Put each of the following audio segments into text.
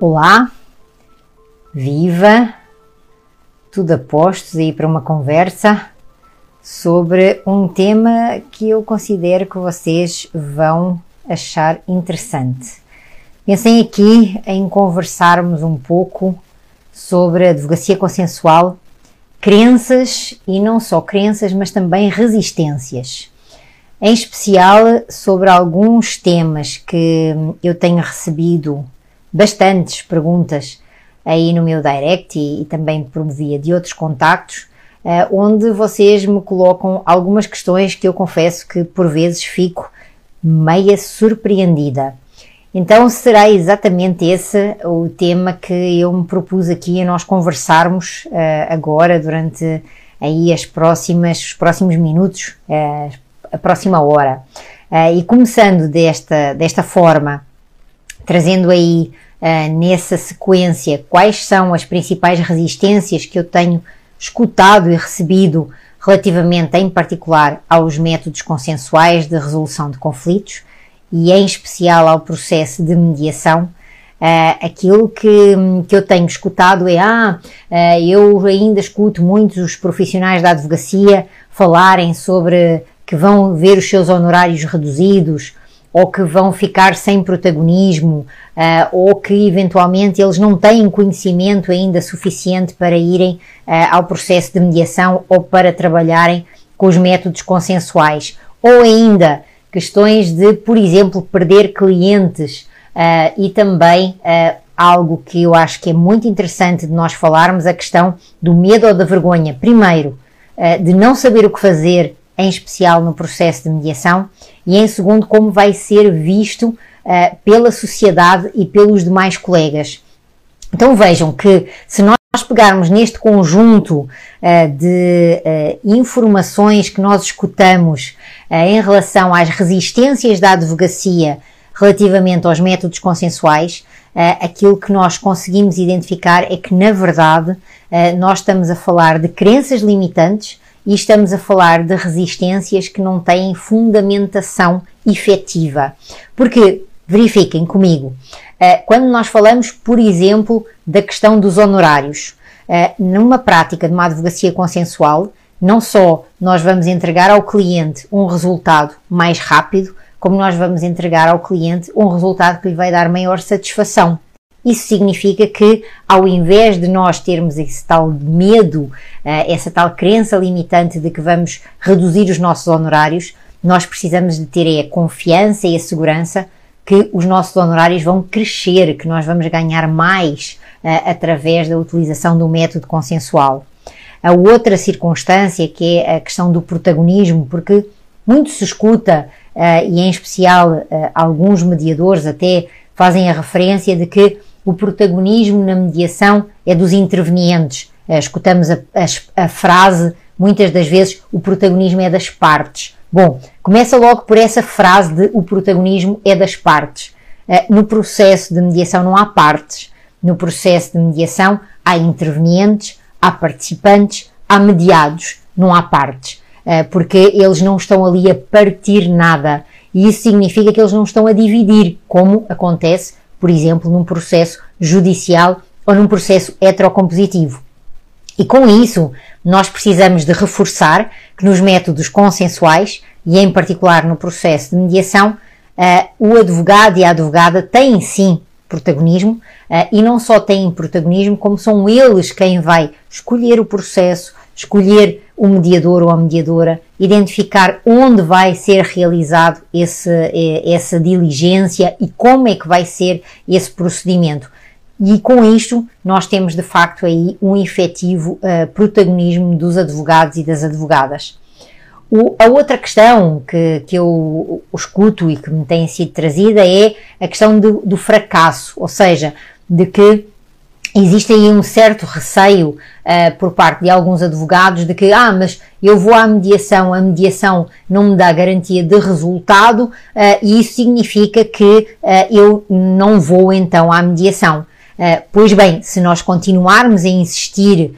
Olá, viva, tudo a postos aí para uma conversa sobre um tema que eu considero que vocês vão achar interessante. Pensem aqui em conversarmos um pouco sobre a advocacia consensual, crenças e não só crenças, mas também resistências. Em especial sobre alguns temas que eu tenho recebido bastantes perguntas aí no meu direct e, e também por via de outros contactos, uh, onde vocês me colocam algumas questões que eu confesso que por vezes fico meia surpreendida. Então será exatamente esse o tema que eu me propus aqui a nós conversarmos uh, agora durante aí as próximas, os próximos minutos, uh, a próxima hora. Uh, e começando desta, desta forma, trazendo aí uh, nessa sequência quais são as principais resistências que eu tenho escutado e recebido relativamente, em particular, aos métodos consensuais de resolução de conflitos e, em especial, ao processo de mediação. Uh, aquilo que, que eu tenho escutado é: ah, uh, eu ainda escuto muitos os profissionais da advocacia falarem sobre que vão ver os seus honorários reduzidos ou que vão ficar sem protagonismo, uh, ou que eventualmente eles não têm conhecimento ainda suficiente para irem uh, ao processo de mediação ou para trabalharem com os métodos consensuais, ou ainda questões de, por exemplo, perder clientes uh, e também algo que eu acho que é muito interessante de nós falarmos, a questão do medo ou da vergonha. Primeiro, de não saber o que fazer em especial no processo de mediação, e em segundo, como vai ser visto uh, pela sociedade e pelos demais colegas. Então vejam que se nós pegarmos neste conjunto uh, de uh, informações que nós escutamos em relação às resistências da advocacia relativamente aos métodos consensuais, aquilo que nós conseguimos identificar é que, na verdade, nós estamos a falar de crenças limitantes e estamos a falar de resistências que não têm fundamentação efetiva. Porque, verifiquem comigo, eh, quando nós falamos, por exemplo, da questão dos honorários, eh, numa prática de uma advocacia consensual, não só nós vamos entregar ao cliente um resultado mais rápido, como nós vamos entregar ao cliente um resultado que lhe vai dar maior satisfação. Isso significa que, ao invés de nós termos esse tal medo, eh, essa tal crença limitante de que vamos reduzir os nossos honorários, nós precisamos de ter a confiança e a segurança que os nossos honorários vão crescer, que nós vamos ganhar mais uh, através da utilização do método consensual. A outra circunstância que é a questão do protagonismo, porque muito se escuta, uh, e em especial alguns mediadores até fazem a referência de que o protagonismo na mediação é dos intervenientes. Uh, escutamos a, a, a, frase, muitas das vezes, o protagonismo é das partes. Bom, começa logo por essa frase de o protagonismo é das partes. Uh, no processo de mediação não há partes. No processo de mediação há intervenientes, há participantes, há mediados, não há partes. Uh, porque eles não estão ali a partir nada. E isso significa que eles não estão a dividir, como acontece por exemplo, num processo judicial ou num processo heterocompositivo. E com isso, nós precisamos de reforçar que nos métodos consensuais, e em particular no processo de mediação, uh, o advogado e a advogada têm sim protagonismo uh, e não só têm protagonismo, como são eles quem vai escolher o processo, escolher o mediador ou a mediadora, identificar onde vai ser realizado esse, eh, essa diligência e como é que vai ser esse procedimento. E com isto, nós temos de facto aí um efetivo uh, protagonismo dos advogados e das advogadas. O, a outra questão que, que eu escuto e que me tem sido trazida é a questão do, do fracasso, ou seja, de que existe aí um certo receio uh, por parte de alguns advogados de que, ah, mas eu vou à mediação, a mediação não me dá garantia de resultado uh, e isso significa que uh, eu não vou então à mediação. pois bem, se nós continuarmos a insistir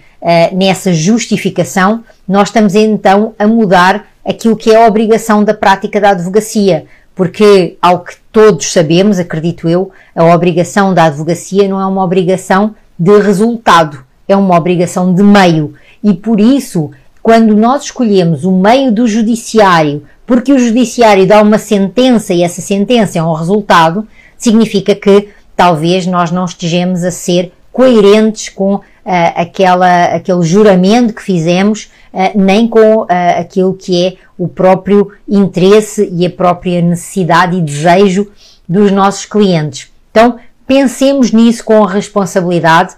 nessa justificação, nós estamos então a mudar aquilo que é a obrigação da prática da advocacia, Porque, ao que todos sabemos, acredito eu, a obrigação da advocacia não é uma obrigação de resultado, é uma obrigação de meio. E por isso, quando nós escolhemos o meio do judiciário, porque o judiciário dá uma sentença e essa sentença é um resultado, significa que talvez nós não estejamos a ser coerentes com uh, aquela, aquele juramento que fizemos, uh, nem com uh, aquilo que é o próprio interesse e a própria necessidade e desejo dos nossos clientes. Então, pensemos nisso com responsabilidade,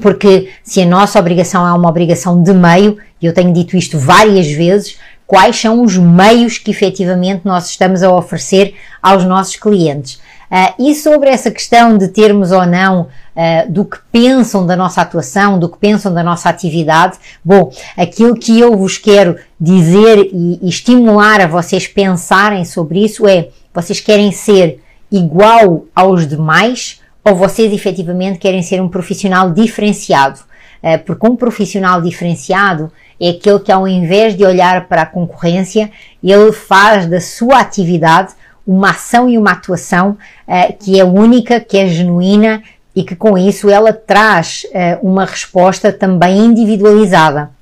porque se a nossa obrigação é uma obrigação de meio, e eu tenho dito isto várias vezes, quais são os meios que efetivamente nós estamos a oferecer aos nossos clientes. Uh, e sobre essa questão de termos ou não uh, do que pensam da nossa atuação, do que pensam da nossa atividade, bom, aquilo que eu vos quero dizer e, e estimular a vocês pensarem sobre isso é: vocês querem ser igual aos demais ou vocês efetivamente querem ser um profissional diferenciado? Uh, porque um profissional diferenciado é aquele que, ao invés de olhar para a concorrência, ele faz da sua atividade uma ação e uma atuação uh, que é única, que é genuína e que com isso ela traz uh, uma resposta também individualizada.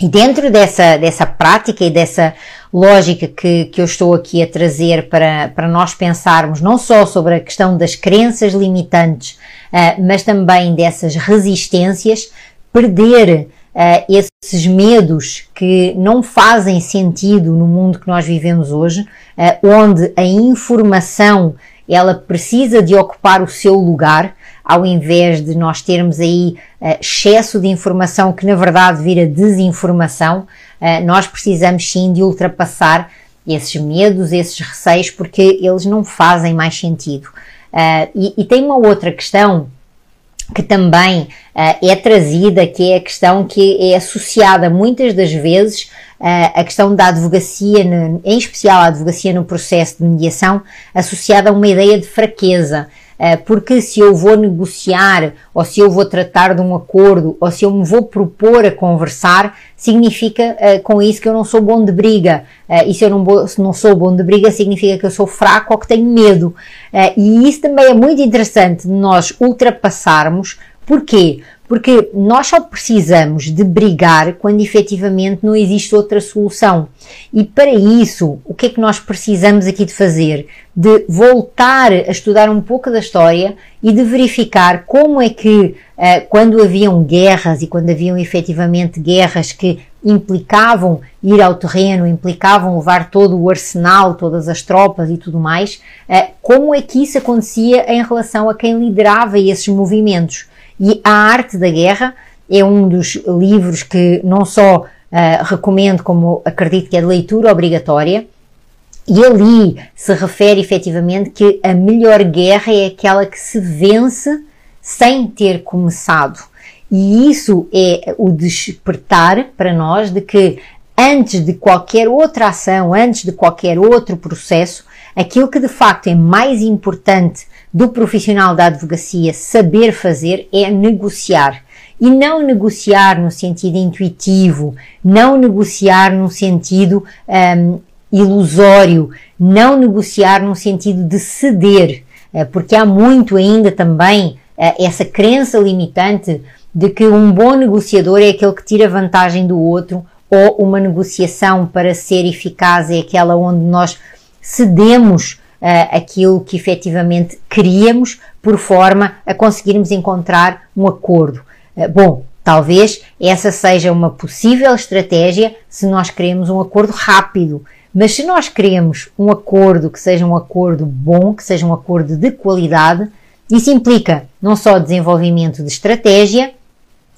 E dentro dessa, dessa prática e dessa lógica que, que eu estou aqui a trazer para, para nós pensarmos não só sobre a questão das crenças limitantes, uh, mas também dessas resistências, perder uh, esses medos que não fazem sentido no mundo que nós vivemos hoje, uh, onde a informação ela precisa de ocupar o seu lugar, ao invés de nós termos aí uh, excesso de informação que na verdade vira desinformação, nós precisamos sim de ultrapassar esses medos, esses receios, porque eles não fazem mais sentido. E, e tem uma outra questão que também uh, é trazida, que é a questão que é associada muitas das vezes uh, a questão da advocacia, em especial a advocacia no processo de mediação, associada a uma ideia de fraqueza. Eh, porque se eu vou negociar, ou se eu vou tratar de um acordo, ou se eu me vou propor a conversar, significa uh, com isso que eu não sou bom de briga. Uh, e se eu não, se não sou bom de briga, significa que eu sou fraco ou que tenho medo. e isso também é muito interessante de nós ultrapassarmos. Porquê? Porque nós só precisamos de brigar quando efetivamente não existe outra solução. E para isso, o que é que nós precisamos aqui de fazer? De voltar a estudar um pouco da história e de verificar como é que, uh, quando haviam guerras e quando haviam efetivamente guerras que implicavam ir ao terreno, implicavam levar todo o arsenal, todas as tropas e tudo mais, uh, como é que isso acontecia em relação a quem liderava esses movimentos? E A Arte da Guerra é um dos livros que não só uh, recomendo, como acredito que é de leitura obrigatória. E ali se refere efetivamente que a melhor guerra é aquela que se vence sem ter começado. E isso é o despertar para nós de que antes de qualquer outra ação, antes de qualquer outro processo, aquilo que de facto é mais importante do profissional da advocacia saber fazer é negociar. E não negociar no sentido intuitivo, não negociar num sentido um, ilusório, não negociar num sentido de ceder, eh, porque há muito ainda também eh, essa crença limitante de que um bom negociador é aquele que tira vantagem do outro ou uma negociação para ser eficaz é aquela onde nós cedemos uh, aquilo que efetivamente queríamos, por forma a conseguirmos encontrar um acordo. Uh, bom, talvez essa seja uma possível estratégia se nós queremos um acordo rápido. Mas se nós queremos um acordo que seja um acordo bom, que seja um acordo de qualidade, isso implica não só desenvolvimento de estratégia,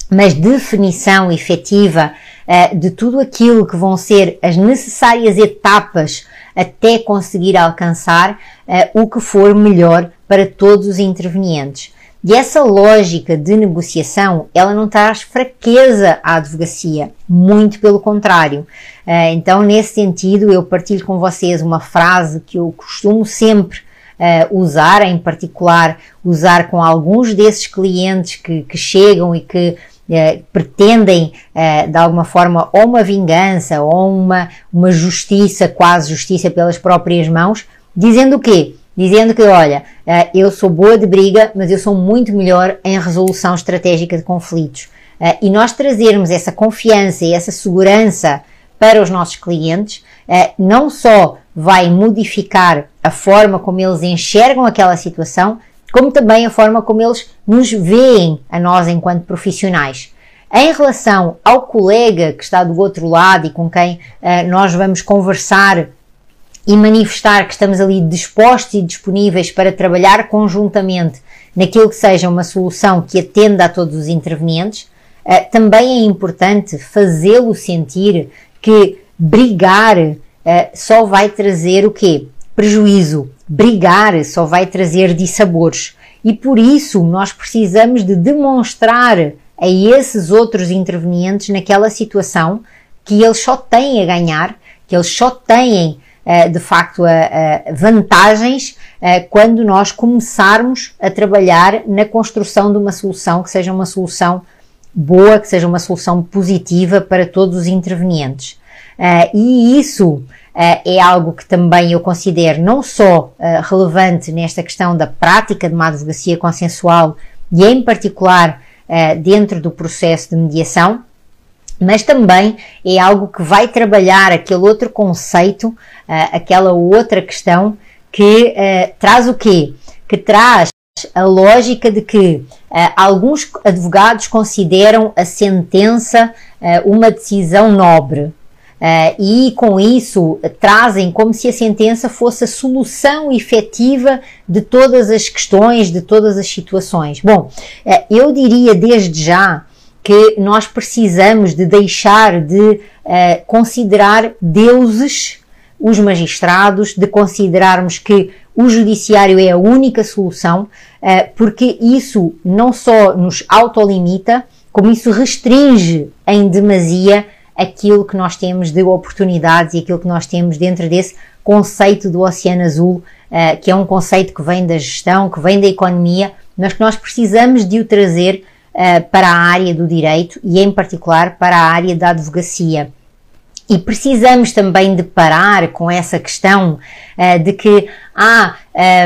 mas definição efetiva uh, de tudo aquilo que vão ser as necessárias etapas até conseguir alcançar uh, o que for melhor para todos os intervenientes. E essa lógica de negociação, ela não traz fraqueza à advocacia, muito pelo contrário. Uh, então, nesse sentido, eu partilho com vocês uma frase que eu costumo sempre uh, usar, em particular, usar com alguns desses clientes que, que chegam e que eh, pretendem eh, de alguma forma ou uma vingança ou uma, uma justiça, quase justiça pelas próprias mãos, Dizendo o quê? Dizendo que, olha, uh, eu sou boa de briga, mas eu sou muito melhor em resolução estratégica de conflitos. Uh, e nós trazermos essa confiança e essa segurança para os nossos clientes, não só vai modificar a forma como eles enxergam aquela situação, como também a forma como eles nos veem a nós enquanto profissionais. Em relação ao colega que está do outro lado e com quem uh, nós vamos conversar e manifestar que estamos ali dispostos e disponíveis para trabalhar conjuntamente naquilo que seja uma solução que atenda a todos os intervenientes, uh, também é importante fazê-lo sentir que brigar uh, só vai trazer o quê? Prejuízo. Brigar só vai trazer dissabores. E por isso nós precisamos de demonstrar a esses outros intervenientes naquela situação que eles só têm a ganhar, que eles só têm uh, de facto vantagens uh, quando nós começarmos a trabalhar na construção de uma solução que seja uma solução boa, que seja uma solução positiva para todos os intervenientes. Uh, e isso é algo que também eu considero não só relevante nesta questão da prática de uma advocacia consensual e em particular uh, dentro do processo de mediação, mas também é algo que vai trabalhar aquele outro conceito, aquela outra questão que traz o quê? Que traz a lógica de que alguns advogados consideram a sentença uma decisão nobre. Uh, e com isso trazem como se a sentença fosse a solução efetiva de todas as questões, de todas as situações. Bom, uh, eu diria desde já que nós precisamos de deixar de uh, considerar deuses os magistrados, de considerarmos que o judiciário é a única solução, porque isso não só nos autolimita, como isso restringe em demasia aquilo que nós temos de oportunidades e aquilo que nós temos dentro desse conceito do Oceano Azul, uh, que é um conceito que vem da gestão, que vem da economia, mas que nós precisamos de o trazer uh, para a área do direito e, em particular, para a área da advocacia. E precisamos também de parar com essa questão uh, de que, ah,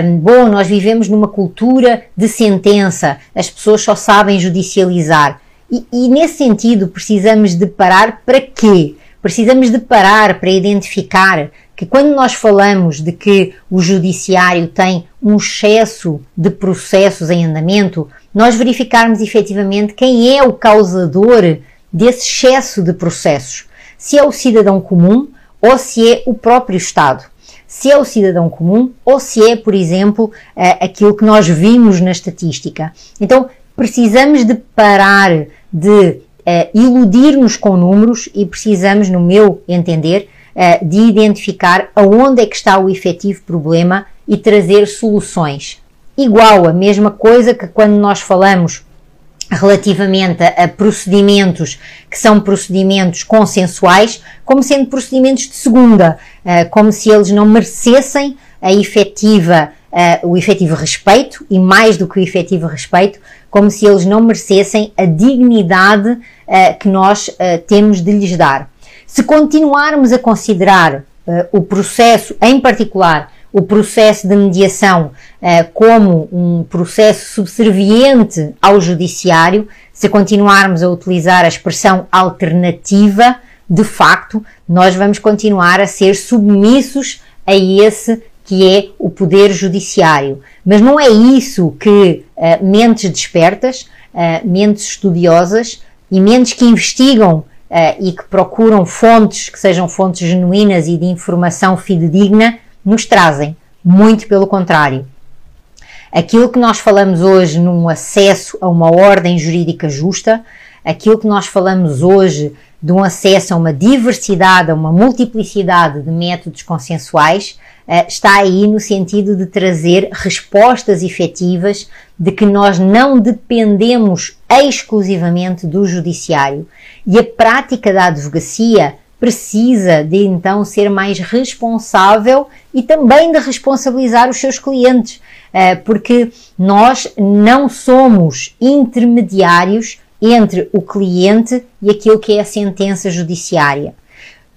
um, bom, nós vivemos numa cultura de sentença, as pessoas só sabem judicializar. E, e nesse sentido, precisamos de parar para quê? Precisamos de parar para identificar que quando nós falamos de que o judiciário tem um excesso de processos em andamento, nós verificarmos efetivamente quem é o causador desse excesso de processos. Se é o cidadão comum ou se é o próprio Estado. Se é o cidadão comum ou se é, por exemplo, aquilo que nós vimos na estatística. Então, precisamos de parar de uh, iludir-nos com números e precisamos, no meu entender, uh, de identificar aonde é que está o efetivo problema e trazer soluções. Igual a mesma coisa que quando nós falamos relativamente a, a, procedimentos que são procedimentos consensuais, como sendo procedimentos de segunda, uh, como se eles não merecessem a efetiva, uh, o efetivo respeito e mais do que o efetivo respeito, como se eles não merecessem a dignidade uh, que nós uh, temos de lhes dar. Se continuarmos a considerar uh, o processo, em particular o processo de mediação, como um processo subserviente ao judiciário, se continuarmos a utilizar a expressão alternativa, de facto, nós vamos continuar a ser submissos a esse que é o poder judiciário. Mas não é isso que uh, mentes despertas, uh, mentes estudiosas e mentes que investigam uh, e que procuram fontes que sejam fontes genuínas e de informação fidedigna nos trazem. Muito pelo contrário. Aquilo que nós falamos hoje num acesso a uma ordem jurídica justa, aquilo que nós falamos hoje de um acesso a uma diversidade, a uma multiplicidade de métodos consensuais, eh, está aí no sentido de trazer respostas efetivas de que nós não dependemos exclusivamente do judiciário. E a prática da advocacia precisa de então ser mais responsável e também de responsabilizar os seus clientes, eh, porque nós não somos intermediários entre o cliente e aquilo que é a sentença judiciária.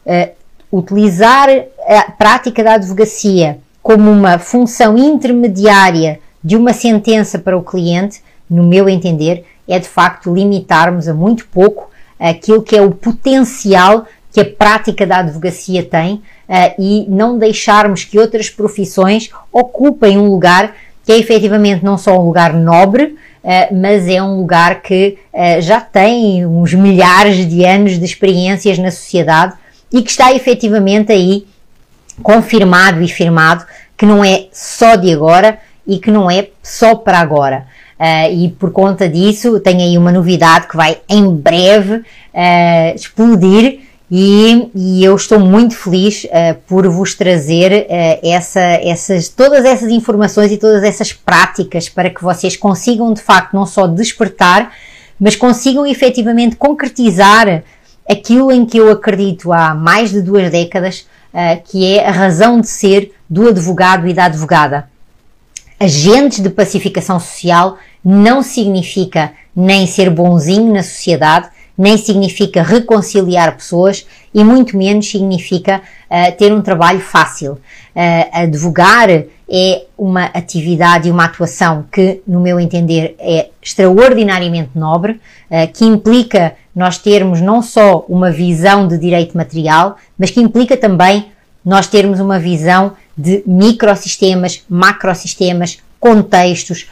Eh, utilizar a prática da advocacia como uma função intermediária de uma sentença para o cliente, no meu entender, é de facto limitarmos a muito pouco aquilo que é o potencial que a prática da advocacia tem uh, e não deixarmos que outras profissões ocupem um lugar que é efetivamente não só um lugar nobre, uh, mas é um lugar que uh, já tem uns milhares de anos de experiências na sociedade e que está efetivamente aí confirmado e firmado que não é só de agora e que não é só para agora. Uh, e por conta disso, tem aí uma novidade que vai em breve uh, explodir. E, e, eu estou muito feliz uh, por vos trazer essa, essas, todas essas informações e todas essas práticas para que vocês consigam de facto não só despertar, mas consigam efetivamente concretizar aquilo em que eu acredito há mais de duas décadas, que é a razão de ser do advogado e da advogada. Agentes de pacificação social não significa nem ser bonzinho na sociedade, nem significa reconciliar pessoas e muito menos significa uh, ter um trabalho fácil. Uh, advogar é uma atividade e uma atuação que, no meu entender, é extraordinariamente nobre, uh, que implica nós termos não só uma visão de direito material, mas que implica também nós termos uma visão de microsistemas, macrosistemas, contextos,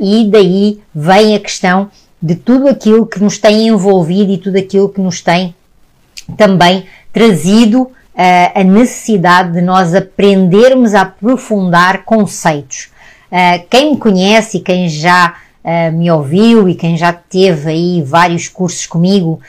e daí vem a questão de tudo aquilo que nos tem envolvido e tudo aquilo que nos tem também trazido uh, a necessidade de nós aprendermos a aprofundar conceitos. Uh, quem me conhece e quem já me ouviu e quem já teve aí vários cursos comigo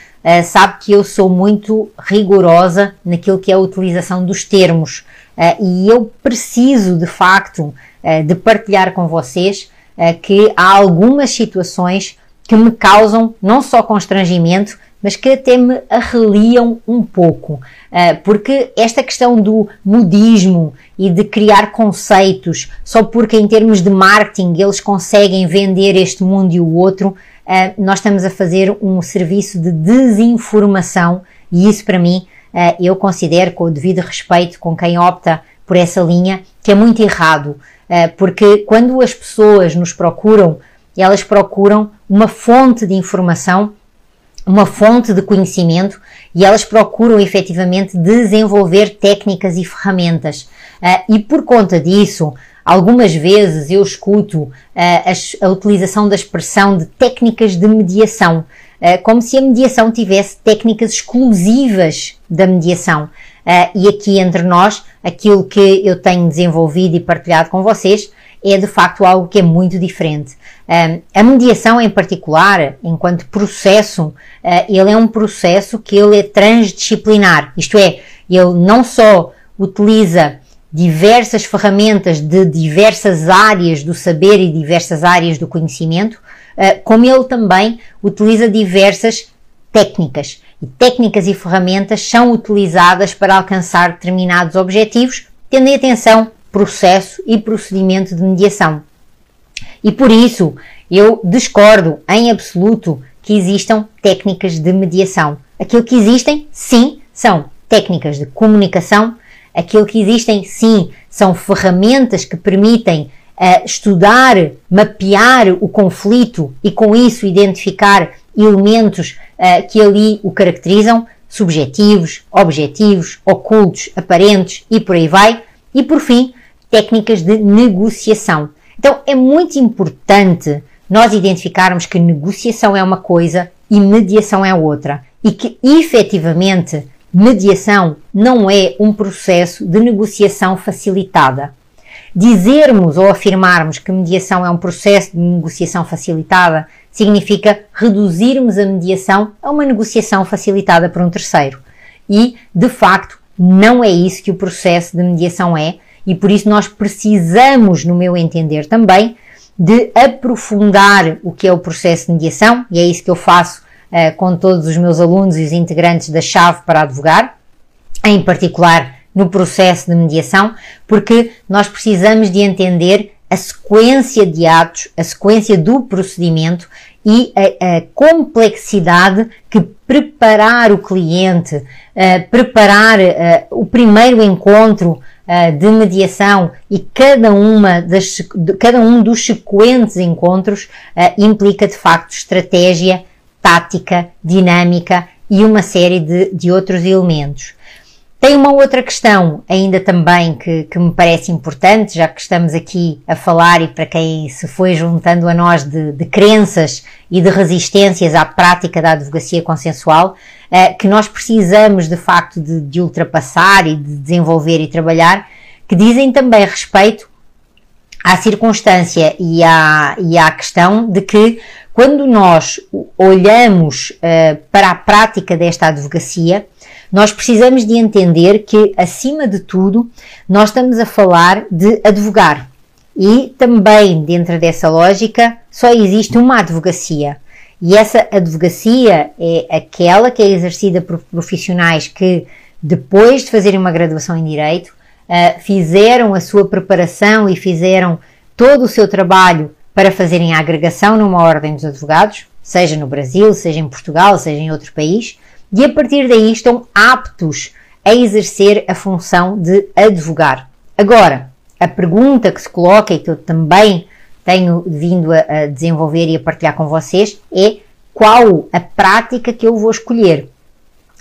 sabe que eu sou muito rigorosa naquilo que é a utilização dos termos. Uh, e eu preciso de facto uh, de partilhar com vocês uh, que há algumas situações que me causam não só constrangimento, mas que até me arreliam um pouco, porque esta questão do modismo e de criar conceitos só porque em termos de marketing eles conseguem vender este mundo e o outro, nós estamos a fazer um serviço de desinformação e isso para mim eh, eu considero, com o devido respeito com quem opta por essa linha, que é muito errado, porque quando as pessoas nos procuram, elas procuram uma fonte de informação, uma fonte de conhecimento e elas procuram efetivamente desenvolver técnicas e ferramentas. Eh, e por conta disso, algumas vezes eu escuto a, utilização da expressão de técnicas de mediação. Eh, como se a mediação tivesse técnicas exclusivas da mediação. E aqui entre nós, aquilo que eu tenho desenvolvido e partilhado com vocês é de facto algo que é muito diferente. A mediação em particular, enquanto processo, ele é um processo que ele é transdisciplinar, isto é, ele não só utiliza diversas ferramentas de diversas áreas do saber e diversas áreas do conhecimento, eh, como ele também utiliza diversas técnicas. E técnicas e ferramentas são utilizadas para alcançar determinados objetivos, tendo em atenção processo e procedimento de mediação. E por isso eu discordo em absoluto que existam técnicas de mediação. Aquilo que existem, sim, são técnicas de comunicação, aquilo que existem, sim, são ferramentas que permitem uh, estudar, mapear o conflito e com isso identificar elementos uh, que ali o caracterizam, subjetivos, objetivos, ocultos, aparentes e por aí vai. E por fim, técnicas de negociação. Então é muito importante nós identificarmos que negociação é uma coisa e mediação é outra e que efetivamente mediação não é um processo de negociação facilitada dizermos ou afirmarmos que mediação é um processo de negociação facilitada significa reduzirmos a mediação a uma negociação facilitada por um terceiro. E, de facto, não é isso que o processo de mediação é, e por isso nós precisamos, no meu entender também, de aprofundar o que é o processo de mediação, e é isso que eu faço uh, com todos os meus alunos e os integrantes da Chave para Advogar, em particular no processo de mediação, porque nós precisamos de entender a sequência de atos, a sequência do procedimento e a, a complexidade que preparar o cliente, uh, preparar uh, o primeiro encontro uh, de mediação e cada, uma das, cada um dos sequentes encontros uh, implica de facto estratégia, tática, dinâmica e uma série de, de outros elementos. Tem uma outra questão ainda também que, que, me parece importante, já que estamos aqui a falar e para quem se foi juntando a nós de, de crenças e de resistências à prática da advocacia consensual, eh, que nós precisamos de facto de, de ultrapassar e de desenvolver e trabalhar, que dizem também respeito à circunstância e à, e à questão de que quando nós olhamos uh, para a prática desta advocacia, nós precisamos de entender que, acima de tudo, nós estamos a falar de advogar. E também, dentro dessa lógica, só existe uma advocacia. E essa advocacia é aquela que é exercida por profissionais que, depois de fazerem uma graduação em Direito, uh, fizeram a sua preparação e fizeram todo o seu trabalho para fazerem a agregação numa ordem dos advogados, seja no Brasil, seja em Portugal, seja em outro país, e a partir daí estão aptos a exercer a função de advogar. Agora, a pergunta que se coloca e que eu também tenho vindo a, desenvolver e a partilhar com vocês é qual a prática que eu vou escolher?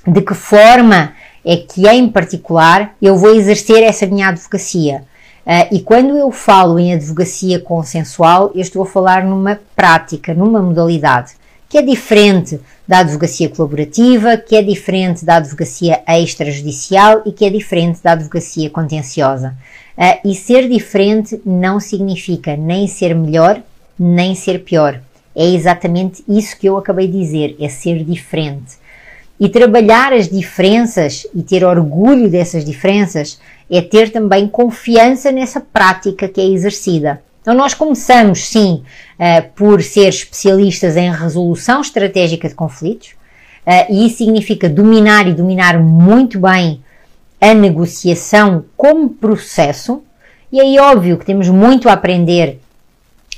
De que forma é que, em particular, eu vou exercer essa minha advocacia? Uh, e quando eu falo em advocacia consensual, eu estou a falar numa prática, numa modalidade que é diferente da advocacia colaborativa, que é diferente da advocacia extrajudicial e que é diferente da advocacia contenciosa. Uh, e ser diferente não significa nem ser melhor, nem ser pior. É exatamente isso que eu acabei de dizer, é ser diferente. E trabalhar as diferenças e ter orgulho dessas diferenças é ter também confiança nessa prática que é exercida. Então, nós começamos, sim, uh, por ser especialistas em resolução estratégica de conflitos, uh, e isso significa dominar e dominar muito bem a negociação como processo. E aí, óbvio que temos muito a aprender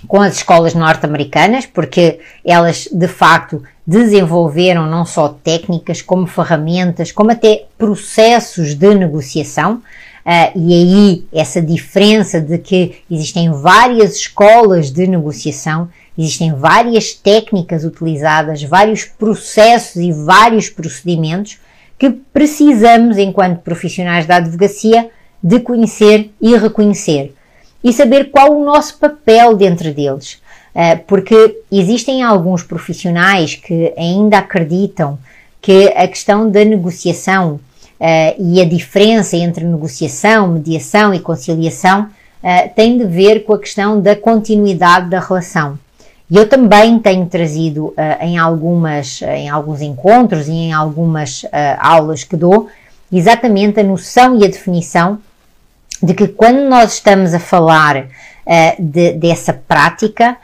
com as escolas norte-americanas, porque elas de facto desenvolveram não só técnicas, como ferramentas, como até processos de negociação. Uh, e aí, essa diferença de que existem várias escolas de negociação, existem várias técnicas utilizadas, vários processos e vários procedimentos que precisamos, enquanto profissionais da advocacia, de conhecer e reconhecer e saber qual o nosso papel dentro deles. Uh, porque existem alguns profissionais que ainda acreditam que a questão da negociação uh, e a diferença entre negociação, mediação e conciliação uh, tem de ver com a questão da continuidade da relação. E eu também tenho trazido uh, em, algumas, em alguns encontros e em algumas aulas que dou exatamente a noção e a definição de que quando nós estamos a falar de, dessa prática,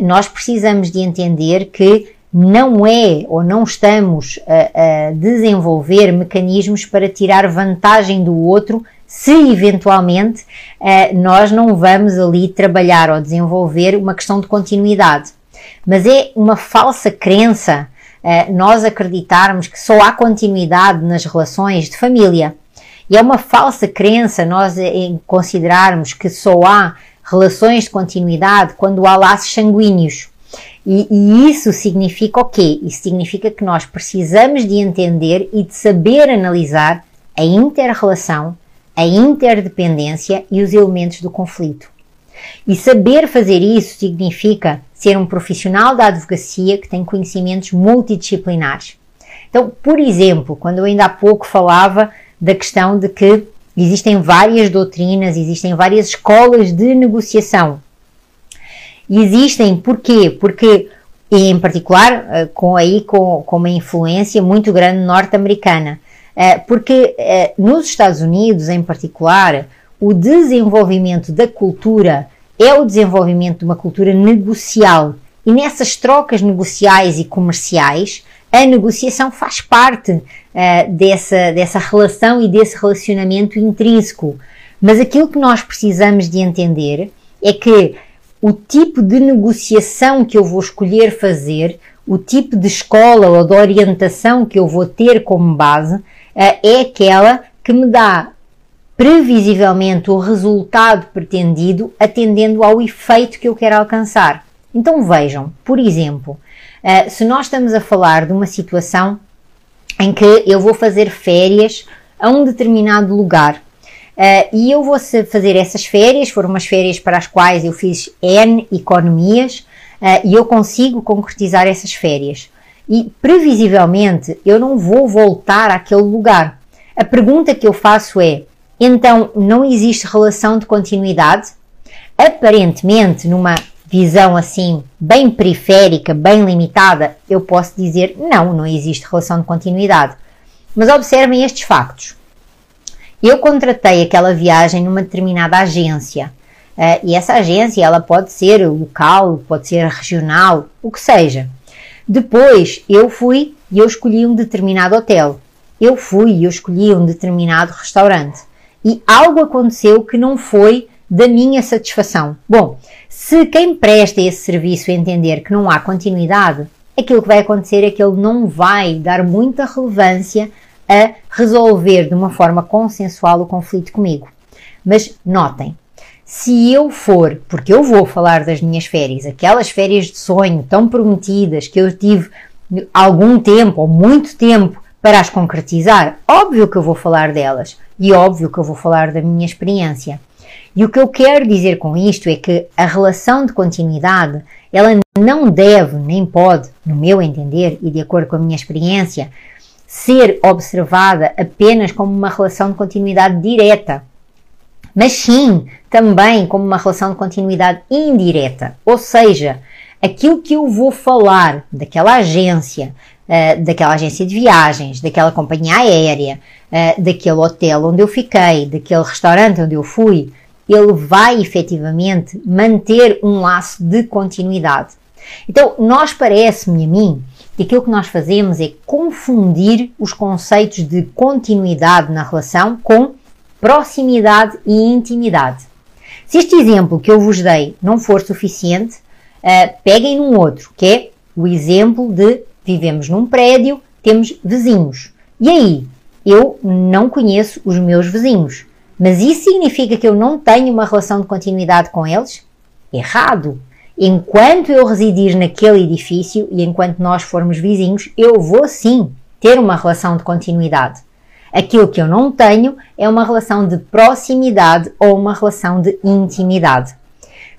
nós precisamos de entender que não é ou não estamos a, a, desenvolver mecanismos para tirar vantagem do outro se eventualmente uh, nós não vamos ali trabalhar ou desenvolver uma questão de continuidade. Mas é uma falsa crença uh, nós acreditarmos que só há continuidade nas relações de família. E é uma falsa crença nós considerarmos que só há relações de continuidade quando há laços sanguíneos. E, e, isso significa o quê? Isso significa que nós precisamos de entender e de saber analisar a inter-relação, a interdependência e os elementos do conflito. E saber fazer isso significa ser um profissional da advocacia que tem conhecimentos multidisciplinares. Então, por exemplo, quando eu ainda há pouco falava da questão de que existem várias doutrinas, existem várias escolas de negociação existem porquê? Porque, em particular, eh, com aí com, com uma influência muito grande norte-americana. Eh, porque eh, nos Estados Unidos, em particular, o desenvolvimento da cultura é o desenvolvimento de uma cultura negocial. E nessas trocas negociais e comerciais, a negociação faz parte dessa, dessa relação e desse relacionamento intrínseco. Mas aquilo que nós precisamos de entender é que o tipo de negociação que eu vou escolher fazer, o tipo de escola ou de orientação que eu vou ter como base, eh, é aquela que me dá previsivelmente o resultado pretendido atendendo ao efeito que eu quero alcançar. Então vejam, por exemplo, uh, se nós estamos a falar de uma situação em que eu vou fazer férias a um determinado lugar uh, e eu vou fazer essas férias, foram umas férias para as quais eu fiz N economias uh, e eu consigo concretizar essas férias. E previsivelmente eu não vou voltar àquele lugar. A pergunta que eu faço é: então não existe relação de continuidade? Aparentemente, numa visão assim bem periférica, bem limitada, eu posso dizer não, não existe relação de continuidade. Mas observem estes factos. Eu contratei aquela viagem numa determinada agência. Uh, e essa agência ela pode ser local, pode ser regional, o que seja. Depois eu fui e eu escolhi um determinado hotel. Eu fui e eu escolhi um determinado restaurante. E algo aconteceu que não foi da minha satisfação. Bom, se quem presta esse serviço entender que não há continuidade, aquilo que vai acontecer é que ele não vai dar muita relevância a resolver de uma forma consensual o conflito comigo. Mas notem, se eu for, porque eu vou falar das minhas férias, aquelas férias de sonho tão prometidas que eu tive algum tempo ou muito tempo para as concretizar, óbvio que eu vou falar delas e óbvio que eu vou falar da minha experiência. E o que eu quero dizer com isto é que a relação de continuidade, ela não deve, nem pode, no meu entender e de acordo com a minha experiência, ser observada apenas como uma relação de continuidade direta, mas sim também como uma relação de continuidade indireta, ou seja, aquilo que eu vou falar daquela agência, uh, daquela agência de viagens, daquela companhia aérea, uh, daquele hotel onde eu fiquei, daquele restaurante onde eu fui, ele vai efetivamente manter um laço de continuidade. Então, nós parece-me a mim que aquilo que nós fazemos é confundir os conceitos de continuidade na relação com proximidade e intimidade. Se este exemplo que eu vos dei não for suficiente, uh, peguem num outro, que é o exemplo de vivemos num prédio, temos vizinhos. E aí, eu não conheço os meus vizinhos. Mas isso significa que eu não tenho uma relação de continuidade com eles? Errado! Enquanto eu residir naquele edifício e enquanto nós formos vizinhos, eu vou sim ter uma relação de continuidade. Aquilo que eu não tenho é uma relação de proximidade ou uma relação de intimidade.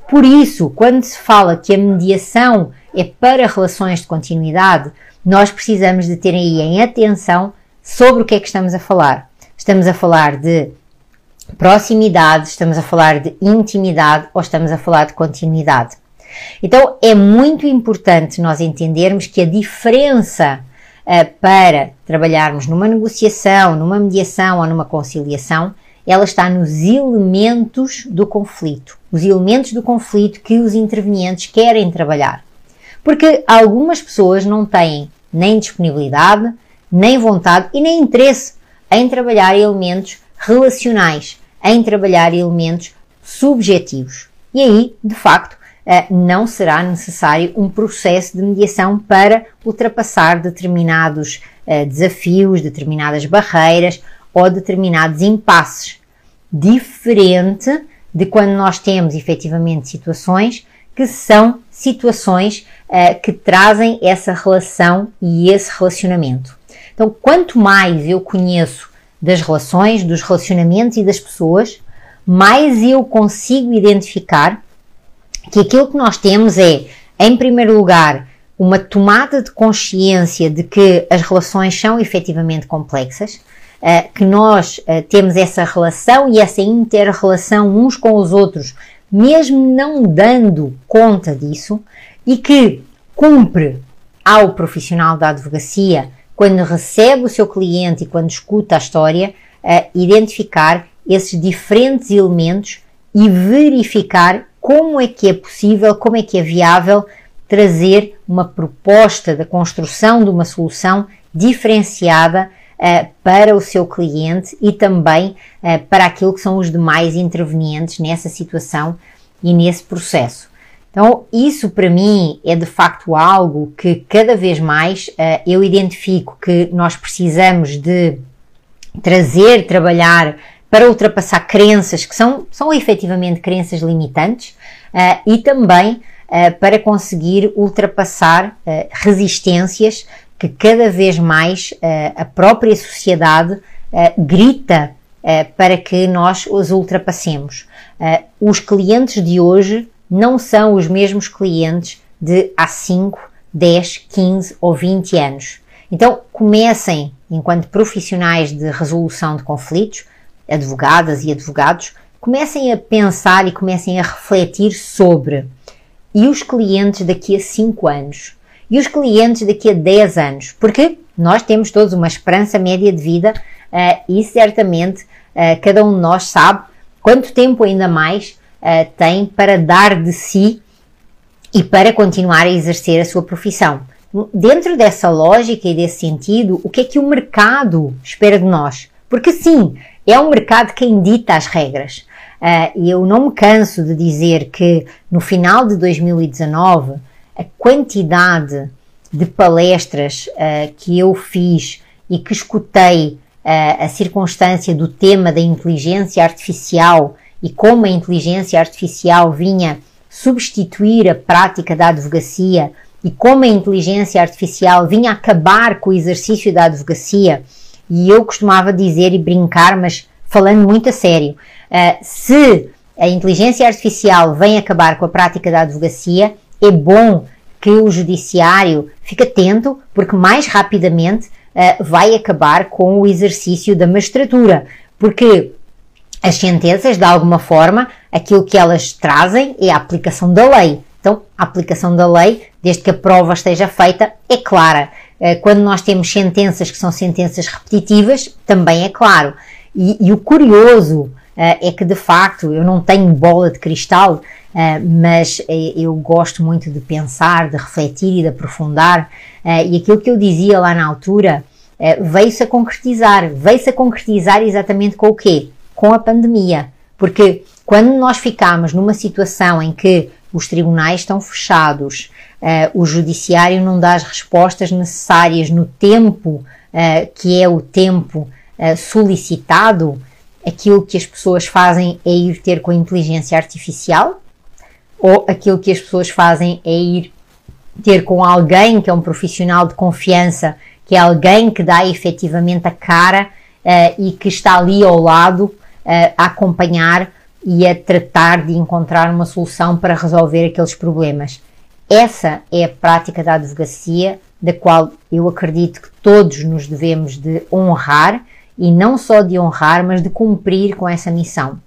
Por isso, quando se fala que a mediação é para relações de continuidade, nós precisamos de ter aí em atenção sobre o que é que estamos a falar. Estamos a falar de proximidade, estamos a falar de intimidade ou estamos a falar de continuidade. Então é muito importante nós entendermos que a diferença uh, para trabalharmos numa negociação, numa mediação ou numa conciliação, ela está nos elementos do conflito, os elementos do conflito que os intervenientes querem trabalhar. Porque algumas pessoas não têm nem disponibilidade, nem vontade e nem interesse em trabalhar elementos relacionais, em trabalhar elementos subjetivos. E aí, de facto, não será necessário um processo de mediação para ultrapassar determinados eh, desafios, determinadas barreiras ou determinados impasses. Diferente de quando nós temos efetivamente situações que são situações uh, que trazem essa relação e esse relacionamento. Então, quanto mais eu conheço das relações, dos relacionamentos e das pessoas, mais eu consigo identificar que aquilo que nós temos é, em primeiro lugar, uma tomada de consciência de que as relações são efetivamente complexas, uh, que nós uh, temos essa relação e essa inter-relação uns com os outros, mesmo não dando conta disso, e que cumpre ao profissional da advocacia quando recebe o seu cliente e quando escuta a história, a identificar esses diferentes elementos e verificar como é que é possível, como é que é viável trazer uma proposta da construção de uma solução diferenciada uh, para o seu cliente e também uh, para aquilo que são os demais intervenientes nessa situação e nesse processo. Então, isso para mim é de facto algo que cada vez mais uh, eu identifico que nós precisamos de trazer, trabalhar para ultrapassar crenças que são, são efetivamente crenças limitantes uh, e também uh, para conseguir ultrapassar uh, resistências que cada vez mais a própria sociedade grita para que nós os ultrapassemos. os clientes de hoje não são os mesmos clientes de há 5, 10, 15 ou 20 anos. Então comecem, enquanto profissionais de resolução de conflitos, advogadas e advogados, comecem a pensar e comecem a refletir sobre e os clientes daqui a 5 anos e os clientes daqui a 10 anos, porque nós temos todos uma esperança média de vida uh, e certamente uh, cada um de nós sabe quanto tempo ainda mais uh, tem para dar de si e para continuar a exercer a sua profissão. Dentro dessa lógica e desse sentido, o que é que o mercado espera de nós? Porque sim, é o mercado quem dita as regras. Uh, e eu não me canso de dizer que no final de 2019 a quantidade de palestras uh, que eu fiz e que escutei uh, a circunstância do tema da inteligência artificial e como a inteligência artificial vinha substituir a prática da advocacia e como a inteligência artificial vinha acabar com o exercício da advocacia e eu costumava dizer e brincar, mas falando muito a sério, uh, se a inteligência artificial vem acabar com a prática da advocacia, é bom que o judiciário fique atento, porque mais rapidamente uh, vai acabar com o exercício da magistratura, porque as sentenças, de alguma forma, aquilo que elas trazem é a aplicação da lei. Então, a aplicação da lei, desde que a prova esteja feita, é clara. Eh, quando nós temos sentenças que são sentenças repetitivas, também é claro. E, e o curioso é que, de facto, eu não tenho bola de cristal, mas eu gosto muito de pensar, de refletir e de aprofundar. E aquilo que eu dizia lá na altura veio-se a concretizar. Veio-se a concretizar exatamente com o quê? Com a pandemia. Porque quando nós ficamos numa situação em que os tribunais estão fechados, uh, o judiciário não dá as respostas necessárias no tempo uh, que é o tempo uh, solicitado, aquilo que as pessoas fazem é ir ter com a inteligência artificial, ou aquilo que as pessoas fazem é ir ter com alguém que é um profissional de confiança, que é alguém que dá efetivamente a cara e que está ali ao lado a acompanhar e a tratar de encontrar uma solução para resolver aqueles problemas. Essa é a prática da advocacia da qual eu acredito que todos nos devemos de honrar e não só de honrar, mas de cumprir com essa missão.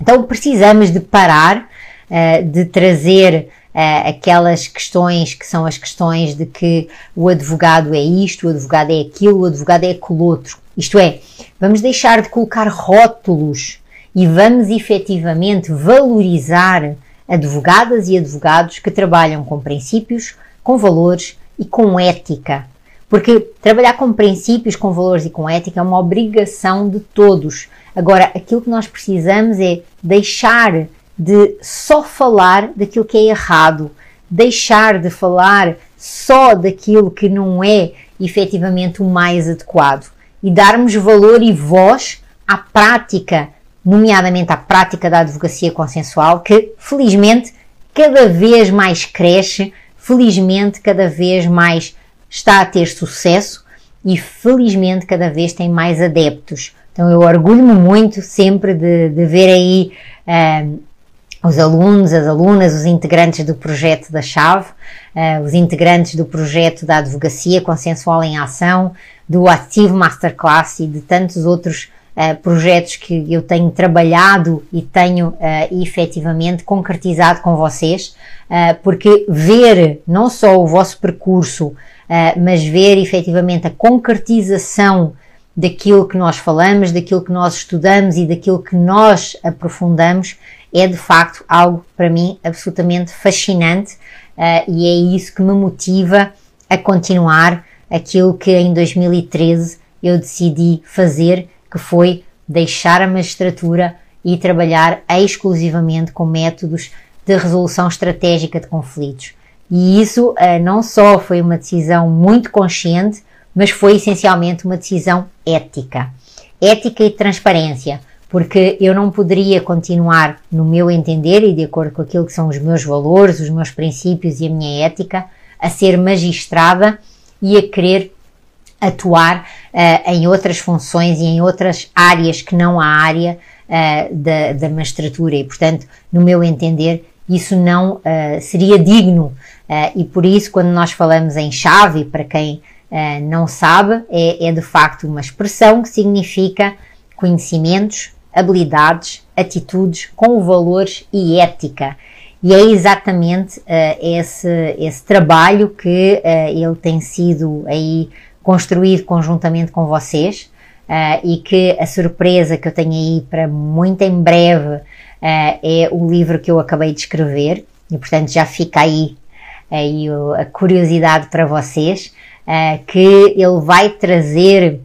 Então precisamos de parar uh, de trazer uh, aquelas questões que são as questões de que o advogado é isto, o advogado é aquilo, o advogado é aquilo outro. Isto é, vamos deixar de colocar rótulos e vamos efetivamente valorizar advogadas e advogados que trabalham com princípios, com valores e com ética. Porque trabalhar com princípios, com valores e com ética é uma obrigação de todos. Agora, aquilo que nós precisamos é deixar de só falar daquilo que é errado, deixar de falar só daquilo que não é efetivamente o mais adequado e darmos valor e voz à prática nomeadamente à prática da advocacia consensual, que felizmente cada vez mais cresce, felizmente cada vez mais está a ter sucesso e felizmente cada vez tem mais adeptos. Então eu orgulho-me muito sempre de, de ver aí uh, os alunos, as alunas, os integrantes do projeto da Chave, uh, os integrantes do projeto da Advocacia Consensual em Ação, do Ativo Masterclass e de tantos outros uh, projetos que eu tenho trabalhado e tenho uh, efetivamente concretizado com vocês, uh, porque ver não só o vosso percurso, mas ver efetivamente a concretização daquilo que nós falamos, daquilo que nós estudamos e daquilo que nós aprofundamos é de facto algo para mim absolutamente fascinante uh, e é isso que me motiva a continuar aquilo que em 2013 eu decidi fazer que foi deixar a magistratura e trabalhar exclusivamente com métodos de resolução estratégica de conflitos. E isso uh, não só foi uma decisão muito consciente, mas foi essencialmente uma decisão ética. Ética e transparência. porque eu não poderia continuar, no meu entender e de acordo com aquilo que são os meus valores, os meus princípios e a minha ética, a ser magistrada e a querer atuar uh, em outras funções e em outras áreas que não a área uh, da, da magistratura. E, portanto, no meu entender, isso não uh, seria digno. e por isso, quando nós falamos em chave, para quem não sabe, é, é de facto uma expressão que significa conhecimentos, habilidades, atitudes com valores e ética. E é exatamente uh, esse, esse trabalho que uh, ele tem sido aí construído conjuntamente com vocês uh, e que a surpresa que eu tenho aí para muito em breve é o livro que eu acabei de escrever e portanto já fica aí, aí a curiosidade para vocês que ele vai trazer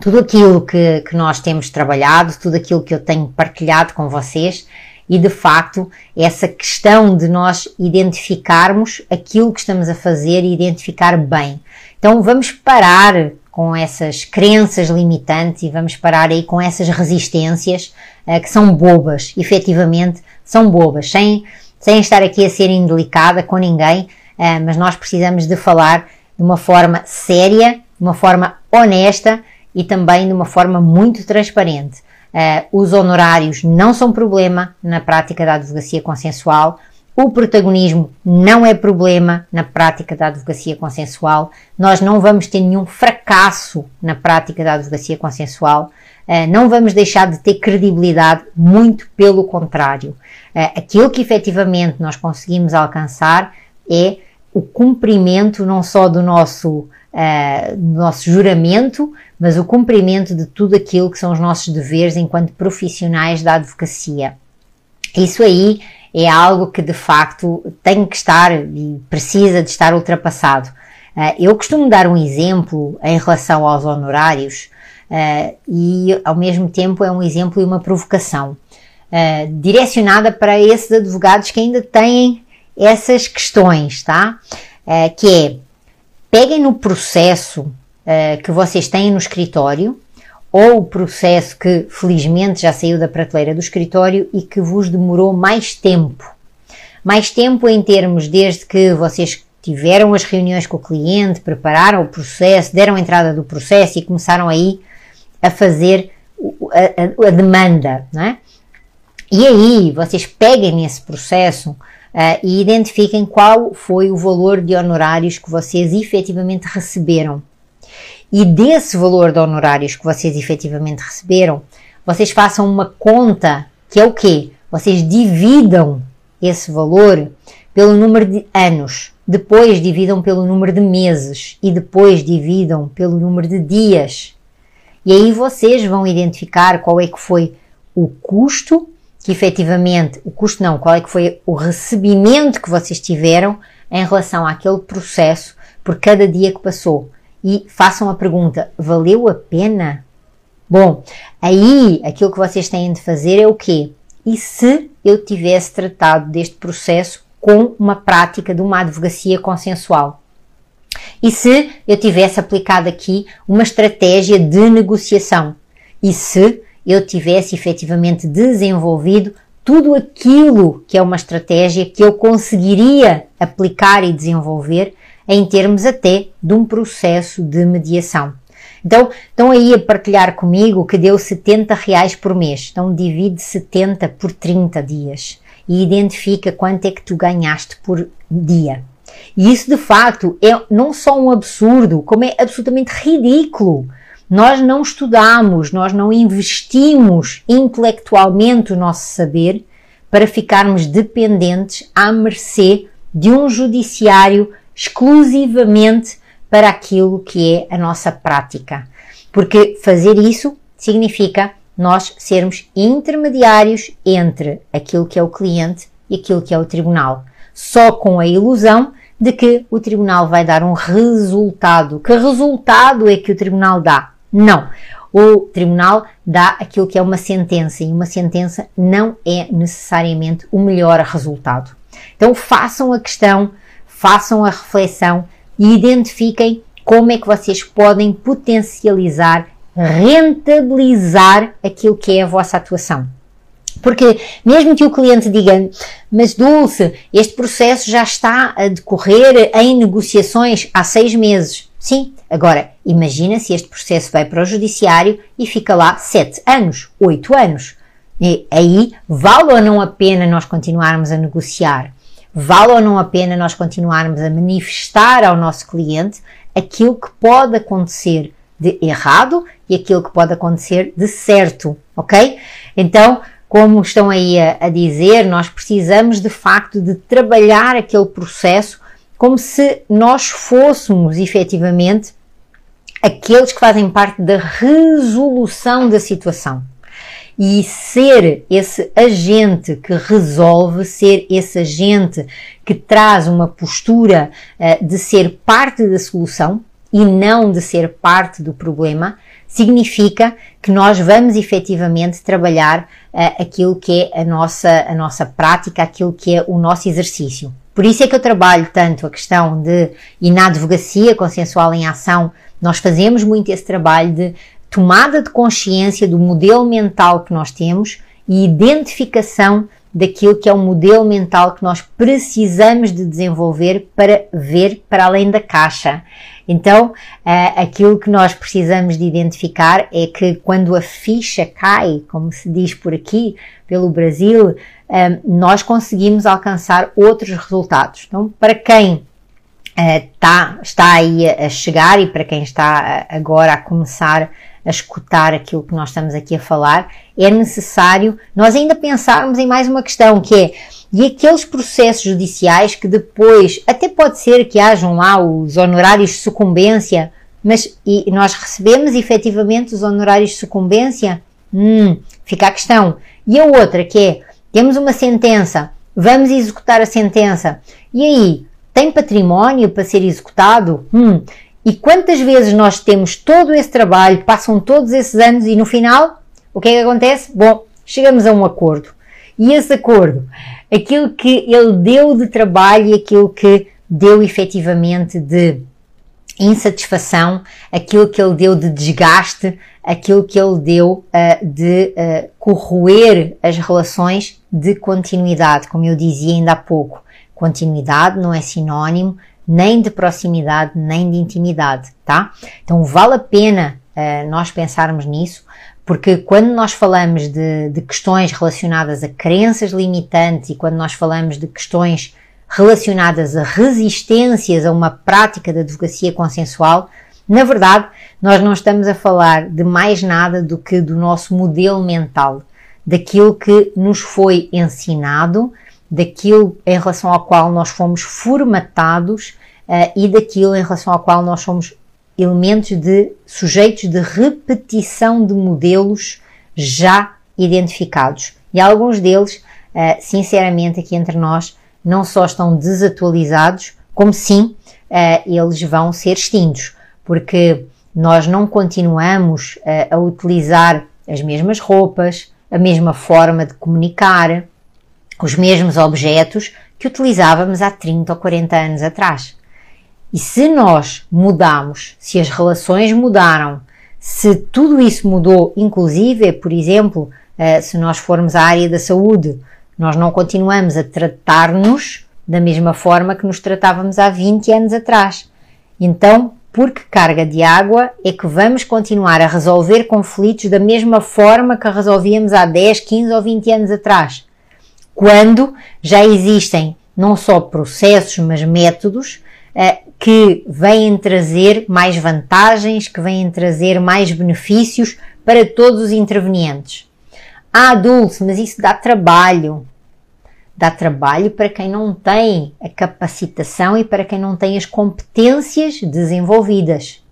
tudo aquilo que, que nós temos trabalhado, tudo aquilo que eu tenho partilhado com vocês e de facto essa questão de nós identificarmos aquilo que estamos a fazer e identificar bem. Então vamos parar com essas crenças limitantes e vamos parar aí com essas resistências uh, que são bobas, efetivamente são bobas, sem, sem estar aqui a ser indelicada com ninguém, uh, mas nós precisamos de falar de uma forma séria, de uma forma honesta e também de uma forma muito transparente. Uh, os honorários não são problema na prática da advocacia consensual. O protagonismo não é problema na prática da advocacia consensual. Nós não vamos ter nenhum fracasso na prática da advocacia consensual. Uh, não vamos deixar de ter credibilidade, muito pelo contrário. Uh, aquilo que efetivamente nós conseguimos alcançar é o cumprimento não só do nosso uh, nosso juramento, mas o cumprimento de tudo aquilo que são os nossos deveres enquanto profissionais da advocacia. Isso aí é algo que de facto tem que estar e precisa de estar ultrapassado. Uh, eu costumo dar um exemplo em relação aos honorários uh, e ao mesmo tempo é um exemplo e uma provocação uh, direcionada para esses advogados que ainda têm essas questões, tá? que é peguem no processo que vocês têm no escritório ou o processo que felizmente já saiu da prateleira do escritório e que vos demorou mais tempo. Mais tempo em termos desde que vocês tiveram as reuniões com o cliente, prepararam o processo, deram a entrada do processo e começaram aí a fazer a, a, a demanda, não é? E aí vocês peguem nesse processo uh, e identifiquem qual foi o valor de honorários que vocês efetivamente receberam. E desse valor de honorários que vocês efetivamente receberam, vocês façam uma conta que é o quê? Vocês dividam esse valor pelo número de anos, depois dividam pelo número de meses e depois dividam pelo número de dias. E aí vocês vão identificar qual é que foi o custo que efetivamente o custo não, qual é que foi o recebimento que vocês tiveram em relação àquele processo por cada dia que passou. E façam a pergunta: valeu a pena? Bom, aí aquilo que vocês têm de fazer é o quê? E se eu tivesse tratado deste processo com uma prática de uma advocacia consensual? E se eu tivesse aplicado aqui uma estratégia de negociação? E se eu tivesse efetivamente desenvolvido tudo aquilo que é uma estratégia que eu conseguiria aplicar e desenvolver em termos até de um processo de mediação. Então, estão aí a partilhar comigo que deu 70 reais por mês. Então, divide 70 por 30 dias e identifica quanto é que tu ganhaste por dia. E isso, de facto, é não só um absurdo, como é absolutamente ridículo. Nós não estudamos, nós não investimos intelectualmente o nosso saber para ficarmos dependentes à mercê de um judiciário exclusivamente para aquilo que é a nossa prática. Porque fazer isso significa nós sermos intermediários entre aquilo que é o cliente e aquilo que é o tribunal, só com a ilusão de que o tribunal vai dar um resultado. Que resultado é que o tribunal dá? Não. O tribunal dá aquilo que é uma sentença e uma sentença não é necessariamente o melhor resultado. Então façam a questão, façam a reflexão e identifiquem como é que vocês podem potencializar rentabilizar aquilo que é a vossa atuação. Porque mesmo que o cliente diga, mas Dulce, este processo já está a decorrer em negociações há seis meses. Sim, agora imagina se este processo vai para o judiciário e fica lá sete anos, oito anos. E aí vale ou não a pena nós continuarmos a negociar? Vale ou não a pena nós continuarmos a manifestar ao nosso cliente aquilo que pode acontecer de errado e aquilo que pode acontecer de certo, ok? Então, como estão aí a, a dizer, nós precisamos de facto de trabalhar aquele processo como se nós fôssemos efetivamente aqueles que fazem parte da resolução da situação. E ser esse agente que resolve, ser esse agente que traz uma postura uh, de ser parte da solução e não de ser parte do problema, significa que nós vamos efetivamente trabalhar uh, aquilo que é a nossa, a nossa prática, aquilo que é o nosso exercício. Por isso é que eu trabalho tanto a questão de, e na advocacia consensual em ação, nós fazemos muito esse trabalho de tomada de consciência do modelo mental que nós temos e identificação daquilo que é o modelo mental que nós precisamos de desenvolver para ver para além da caixa. Então, uh, aquilo que nós precisamos de identificar é que quando a ficha cai, como se diz por aqui, pelo Brasil, uh, nós conseguimos alcançar outros resultados. Então, para quem uh, tá, está aí a chegar e para quem está agora a começar a escutar aquilo que nós estamos aqui a falar, é necessário nós ainda pensarmos em mais uma questão que é e aqueles processos judiciais que depois, até pode ser que hajam lá os honorários de sucumbência, mas e nós recebemos efetivamente os honorários de sucumbência? Hum, fica a questão. E a outra que é, temos uma sentença, vamos executar a sentença, e aí, tem património para ser executado? Hum, e quantas vezes nós temos todo esse trabalho, passam todos esses anos e no final, o que é que acontece? Bom, chegamos a um acordo. E esse acordo, aquilo que ele deu de trabalho e aquilo que deu efetivamente de insatisfação, aquilo que ele deu de desgaste, aquilo que ele deu uh, de uh, corroer as relações de continuidade, como eu dizia ainda há pouco. Continuidade não é sinónimo nem de proximidade, nem de intimidade, tá? Então vale a pena uh, nós pensarmos nisso, porque quando nós falamos de, de questões relacionadas a crenças limitantes e quando nós falamos de questões relacionadas a resistências a uma prática de advocacia consensual, na verdade, nós não estamos a falar de mais nada do que do nosso modelo mental, daquilo que nos foi ensinado, daquilo em relação ao qual nós fomos formatados uh, e daquilo em relação ao qual nós somos elementos de sujeitos de repetição de modelos já identificados. E alguns deles, uh, sinceramente, aqui entre nós, não só estão desatualizados, como sim, uh, eles vão ser extintos, porque nós não continuamos a utilizar as mesmas roupas, a mesma forma de comunicar, os mesmos objetos que utilizávamos há 30 ou 40 anos atrás. E se nós mudamos, se as relações mudaram, se tudo isso mudou, inclusive, por exemplo, eh, se nós formos à área da saúde, nós não continuamos a tratar-nos da mesma forma que nos tratávamos há 20 anos atrás. Então, por que carga de água é que vamos continuar a resolver conflitos da mesma forma que resolvíamos há 10, 15 ou 20 anos atrás? Quando já existem não só processos, mas métodos uh, que vêm trazer mais vantagens, que vêm trazer mais benefícios para todos os intervenientes. Ah, Dulce, mas isso dá trabalho. Dá trabalho para quem não tem a capacitação e para quem não tem as competências desenvolvidas.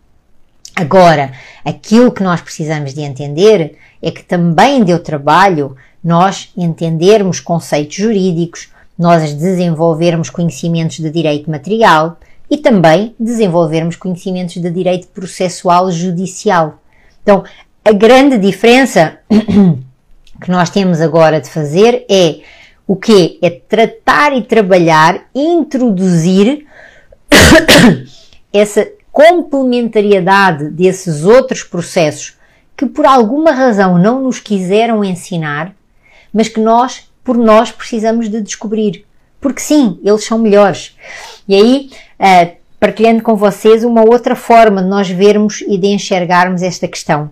Agora, aquilo que nós precisamos de entender é que também deu trabalho nós entendermos conceitos jurídicos, nós desenvolvermos conhecimentos de direito material e também desenvolvermos conhecimentos de direito processual judicial. Então, a grande diferença que nós temos agora de fazer é o que é tratar e trabalhar, introduzir essa complementariedade desses outros processos que por alguma razão não nos quiseram ensinar, mas que nós, por nós, precisamos de descobrir. Porque sim, eles são melhores. E aí, uh, partilhando com vocês uma outra forma de nós vermos e de enxergarmos esta questão.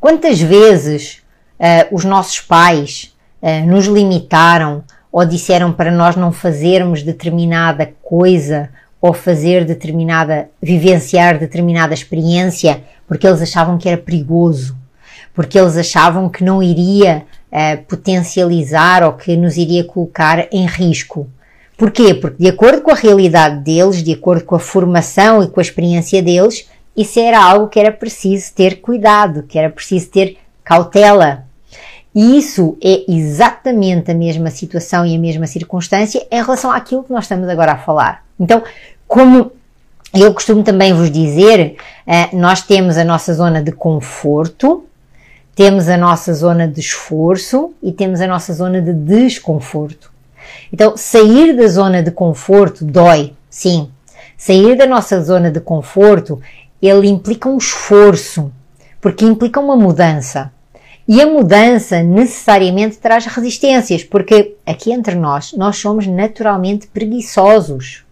Quantas vezes uh, os nossos pais uh, nos limitaram ou disseram para nós não fazermos determinada coisa ou fazer determinada, vivenciar determinada experiência porque eles achavam que era perigoso, porque eles achavam que não iria uh, potencializar ou que nos iria colocar em risco. Porquê? Porque de acordo com a realidade deles, de acordo com a formação e com a experiência deles, isso era algo que era preciso ter cuidado, que era preciso ter cautela. E isso é exatamente a mesma situação e a mesma circunstância em relação àquilo que nós estamos agora a falar. Então, como eu costumo também vos dizer, eh, nós temos a nossa zona de conforto, temos a nossa zona de esforço e temos a nossa zona de desconforto. Então, sair da zona de conforto dói, sim. Sair da nossa zona de conforto, ele implica um esforço, porque implica uma mudança. E a mudança necessariamente traz resistências, porque aqui entre nós, nós somos naturalmente preguiçosos.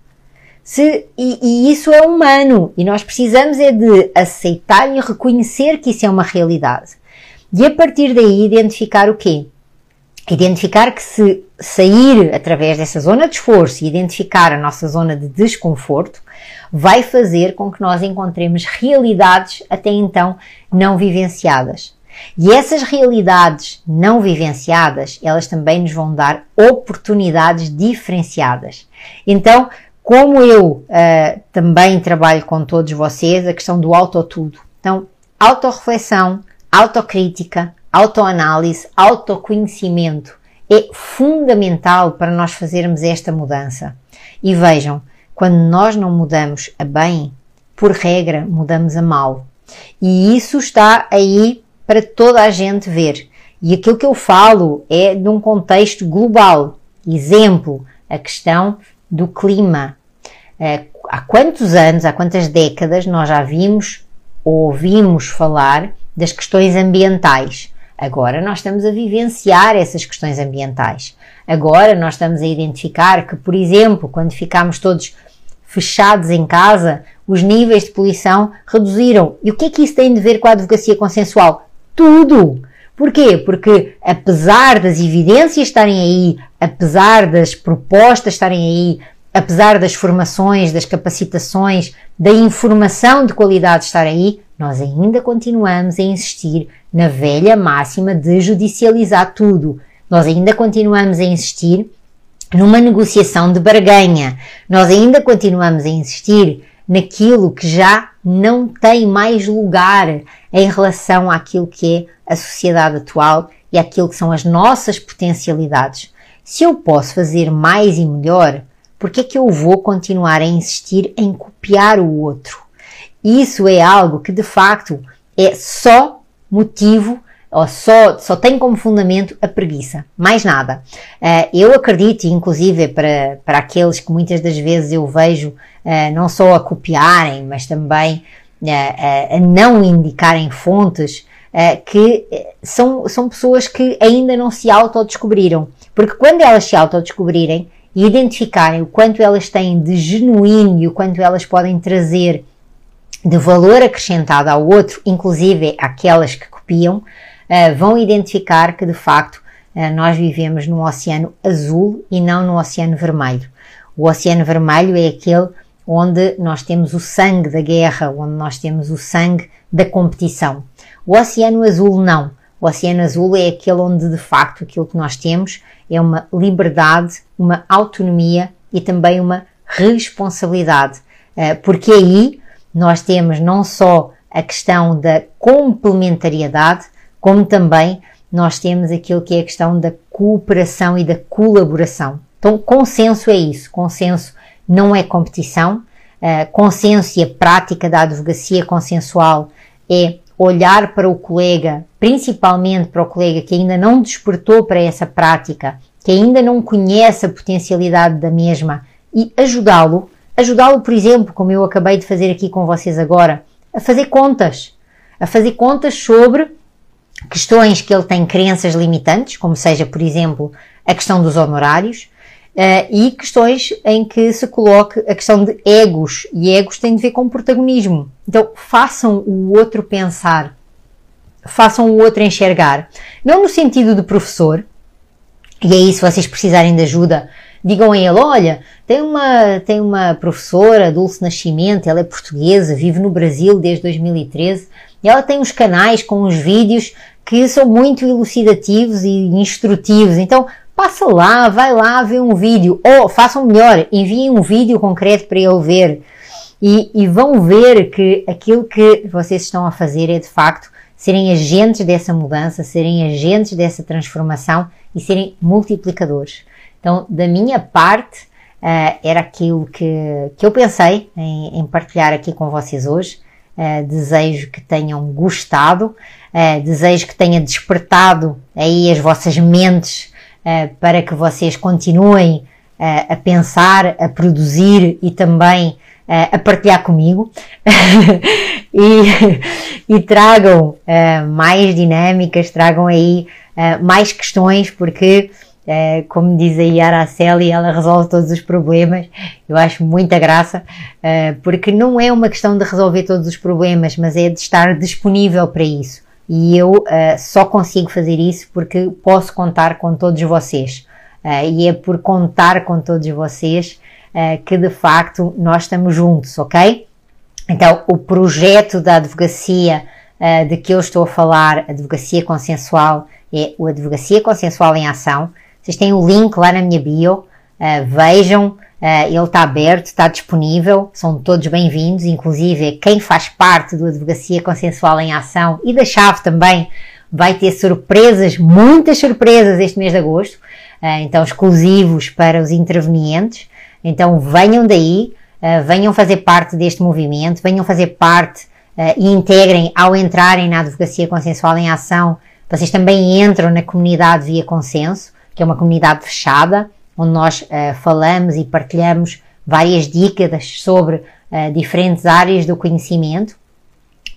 Se, e, e, isso é humano e nós precisamos é de aceitar e reconhecer que isso é uma realidade. E a partir daí identificar o quê? Identificar que se sair através dessa zona de esforço e identificar a nossa zona de desconforto vai fazer com que nós encontremos realidades até então não vivenciadas. E essas realidades não vivenciadas, elas também nos vão dar oportunidades diferenciadas. Então, como eu uh, também trabalho com todos vocês, a questão do auto-tudo. Então, autorreflexão, autocrítica, autoanálise, autoconhecimento é fundamental para nós fazermos esta mudança. E vejam, quando nós não mudamos a bem, por regra, mudamos a mal. E isso está aí para toda a gente ver. E aquilo que eu falo é de um contexto global. Exemplo, a questão do clima. Eh, há quantos anos, há quantas décadas nós já vimos ou ouvimos falar das questões ambientais? Agora nós estamos a vivenciar essas questões ambientais. Agora nós estamos a identificar que, por exemplo, quando ficamos todos fechados em casa, os níveis de poluição reduziram. E o que é que isso tem de ver com a advocacia consensual? Tudo! Porquê? Porque apesar das evidências estarem aí, apesar das propostas estarem aí, apesar das formações, das capacitações, da informação de qualidade estar aí, nós ainda continuamos a insistir na velha máxima de judicializar tudo. Nós ainda continuamos a insistir numa negociação de barganha. Nós ainda continuamos a insistir naquilo que já não tem mais lugar em relação àquilo que é a sociedade atual e àquilo que são as nossas potencialidades. Se eu posso fazer mais e melhor, por que é que eu vou continuar a insistir em copiar o outro? Isso é algo que de facto é só motivo ou só, só tem como fundamento a preguiça, mais nada. Uh, eu acredito, inclusive para, para aqueles que muitas das vezes eu vejo uh, não só a copiarem, mas também uh, a não indicarem fontes, que são, são pessoas que ainda não se autodescobriram. Porque quando elas se autodescobrirem e identificarem o quanto elas têm de genuíno e o quanto elas podem trazer de valor acrescentado ao outro, inclusive aquelas que copiam, uh, vão identificar que de facto uh, nós vivemos num oceano azul e não num oceano vermelho. O oceano vermelho é aquele onde nós temos o sangue da guerra, onde nós temos o sangue da competição. O oceano azul não. O oceano azul é aquele onde de facto aquilo que nós temos é uma liberdade, uma autonomia e também uma responsabilidade. Eh, porque aí nós temos não só a questão da complementariedade, como também nós temos aquilo que é a questão da cooperação e da colaboração. Então, consenso é isso. Consenso não é competição. Uh, consenso e a prática da advocacia consensual é olhar para o colega, principalmente para o colega que ainda não despertou para essa prática, que ainda não conhece a potencialidade da mesma e ajudá-lo Ajudá-lo, por exemplo, como eu acabei de fazer aqui com vocês agora, a fazer contas, a fazer contas sobre questões que ele tem crenças limitantes, como seja, por exemplo, a questão dos honorários, uh, e questões em que se coloque a questão de egos, e egos têm de ver com protagonismo. Então, façam o outro pensar, façam o outro enxergar. Não no sentido de professor, e aí, se vocês precisarem de ajuda, digam a ele: olha, tem uma, tem uma professora, Dulce Nascimento, ela é portuguesa, vive no Brasil desde 2013, e ela tem uns canais com uns vídeos que são muito elucidativos e instrutivos. Então, passa lá, vai lá ver um vídeo, ou façam melhor, enviem um vídeo concreto para ele ver. E, e vão ver que aquilo que vocês estão a fazer é de facto serem agentes dessa mudança, serem agentes dessa transformação e serem multiplicadores. Então, da minha parte, uh, era aquilo que, que eu pensei em, em, partilhar aqui com vocês hoje. Uh, desejo que tenham gostado, uh, desejo que tenha despertado aí as vossas mentes para que vocês continuem a pensar, a produzir e também a partilhar comigo e, e, tragam mais dinâmicas, tragam aí mais questões, porque Uh, como diz a Yara Araceli, ela resolve todos os problemas. Eu acho muita graça, uh, porque não é uma questão de resolver todos os problemas, mas é de estar disponível para isso. E eu uh, só consigo fazer isso porque posso contar com todos vocês. e é por contar com todos vocês que de facto nós estamos juntos, ok? Então, o projeto da advocacia de que eu estou a falar, advocacia consensual, é o Advocacia Consensual em Ação. Vocês têm o link lá na minha bio, uh, vejam, uh, ele está aberto, está disponível, são todos bem-vindos, inclusive quem faz parte do Advocacia Consensual em Ação e da Chave também vai ter surpresas, muitas surpresas este mês de agosto, uh, então exclusivos para os intervenientes. Então venham daí, venham fazer parte deste movimento, venham fazer parte e integrem ao entrarem na Advocacia Consensual em Ação. Vocês também entram na comunidade via consenso que é uma comunidade fechada, onde nós uh, falamos e partilhamos várias dicas sobre uh, diferentes áreas do conhecimento.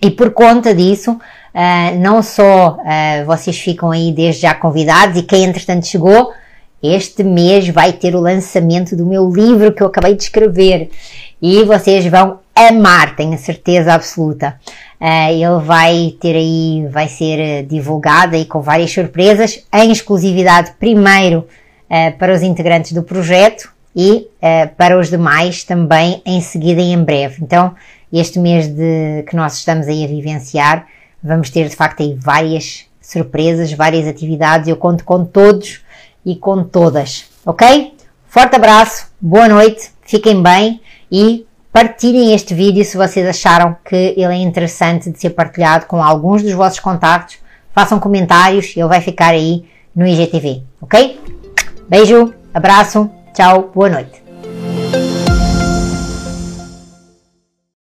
E por conta disso, uh, não só vocês ficam aí desde já convidados e quem entretanto chegou, este mês vai ter o lançamento do meu livro que eu acabei de escrever e vocês vão amar, tenho a certeza absoluta. Uh, ele vai ter aí, vai ser eh, divulgado aí com várias surpresas, em exclusividade primeiro uh, para os integrantes do projeto e uh, para os demais também em seguida e em breve. Então, este mês de, que nós estamos aí a vivenciar, vamos ter de facto aí várias surpresas, várias atividades. Eu conto com todos e com todas, ok? Forte abraço, boa noite, fiquem bem e Partilhem este vídeo se vocês acharam que ele é interessante de ser partilhado com alguns dos vossos contactos. Façam comentários, ele vai ficar aí no IGTV, ok? Beijo, abraço, tchau, boa noite.